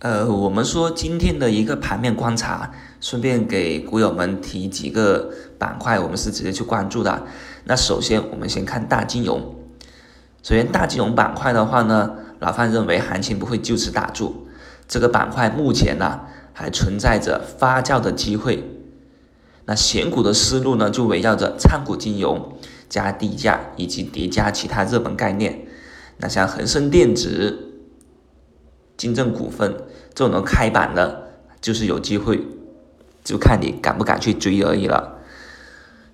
呃，我们说今天的一个盘面观察，顺便给股友们提几个板块，我们是直接去关注的。那首先我们先看大金融。首先大金融板块的话呢，老范认为行情不会就此打住，这个板块目前呢还存在着发酵的机会。那选股的思路呢，就围绕着参股金融加低价以及叠加其他热门概念。那像恒生电子。金正股份这种能开板的，就是有机会，就看你敢不敢去追而已了。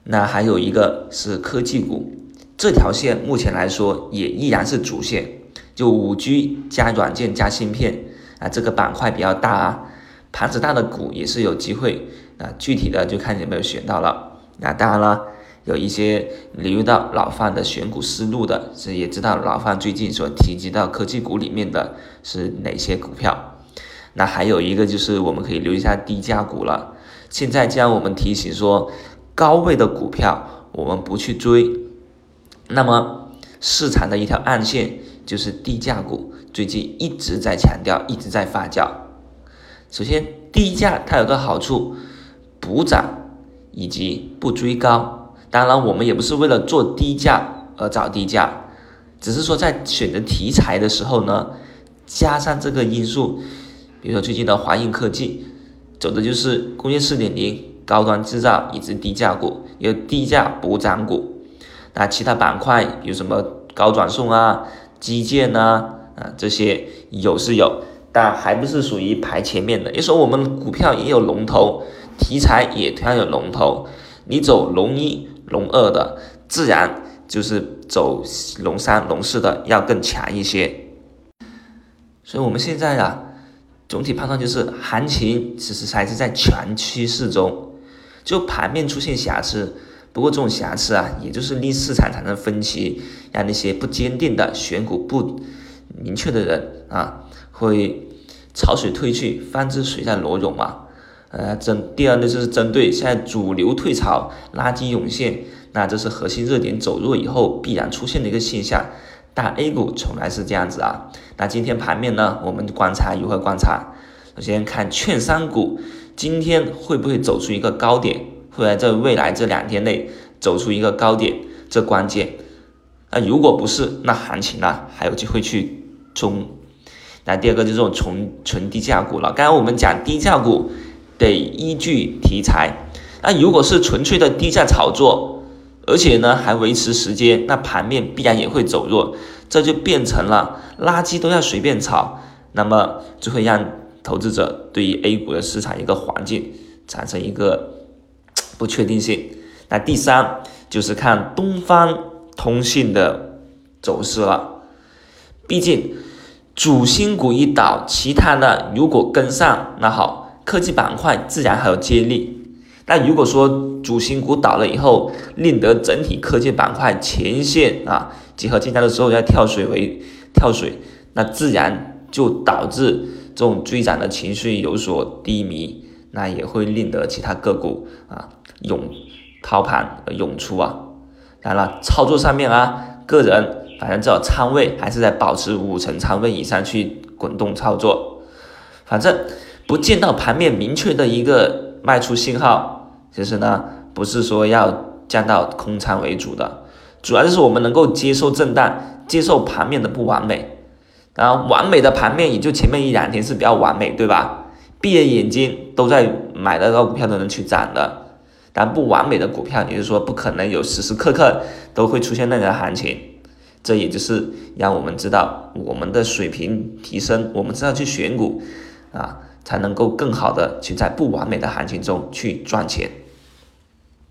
那还有一个是科技股，这条线目前来说也依然是主线，就五 G 加软件加芯片啊，这个板块比较大啊，盘子大的股也是有机会啊。具体的就看你有没有选到了。那当然了。有一些留意到老范的选股思路的，是也知道老范最近所提及到科技股里面的是哪些股票。那还有一个就是我们可以留意一下低价股了。现在既然我们提醒说高位的股票我们不去追，那么市场的一条暗线就是低价股最近一直在强调，一直在发酵。首先低价它有个好处，补涨以及不追高。当然，我们也不是为了做低价而找低价，只是说在选择题材的时候呢，加上这个因素，比如说最近的华映科技，走的就是工业四点零、高端制造以及低价股，有低价补涨股。那其他板块有什么高转送啊、基建啊啊这些有是有，但还不是属于排前面的。也说我们股票也有龙头，题材也同样有龙头，你走龙一。龙二的自然就是走龙三、龙四的要更强一些，所以我们现在啊，总体判断就是行情其实还是在全趋势中，就盘面出现瑕疵，不过这种瑕疵啊，也就是令市场产生分歧，让那些不坚定的选股不明确的人啊，会潮水退去，方知水在裸泳嘛。呃，针第二呢，就是针对现在主流退潮、垃圾涌现，那这是核心热点走弱以后必然出现的一个现象。但 A 股从来是这样子啊。那今天盘面呢，我们观察如何观察？首先看券商股今天会不会走出一个高点，会在未来这两天内走出一个高点，这关键。那如果不是，那行情呢还有机会去冲。那第二个就是这种纯纯低价股了。刚刚我们讲低价股。得依据题材，那如果是纯粹的低价炒作，而且呢还维持时间，那盘面必然也会走弱，这就变成了垃圾都要随便炒，那么就会让投资者对于 A 股的市场一个环境产生一个不确定性。那第三就是看东方通信的走势了，毕竟主心骨一倒，其他的如果跟上，那好。科技板块自然还有接力，那如果说主心骨倒了以后，令得整体科技板块前线啊集合竞价的时候要跳水为跳水，那自然就导致这种追涨的情绪有所低迷，那也会令得其他个股啊涌抛盘涌出啊。当然了，操作上面啊，个人反正至少仓位还是在保持五成仓位以上去滚动操作，反正。不见到盘面明确的一个卖出信号，其实呢，不是说要降到空仓为主的，主要就是我们能够接受震荡，接受盘面的不完美。然后完美的盘面也就前面一两天是比较完美，对吧？闭着眼睛都在买得到股票都能去涨的，但不完美的股票，也就是说不可能有时时刻刻都会出现那个行情。这也就是让我们知道我们的水平提升，我们知道去选股啊。才能够更好的去在不完美的行情中去赚钱。